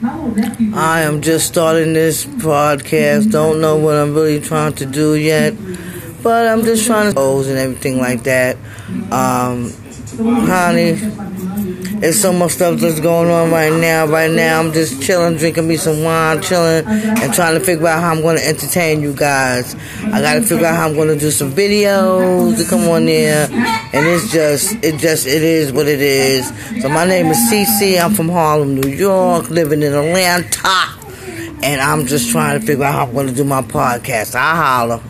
I am just starting this podcast. Don't know what I'm really trying to do yet, but I'm just trying to pose and everything like that. Um, honey, there's so much stuff that's going on right now. Right now, I'm just chilling, drinking me some wine, chilling, and trying to figure out how I'm going to entertain you guys. I got to figure out how I'm going to do some videos to come on there, and it's just, it just, it is what it is. So my name is Cece. I'm from Harlem, New York, living in Atlanta, and I'm just trying to figure out how I'm going to do my podcast. I holler.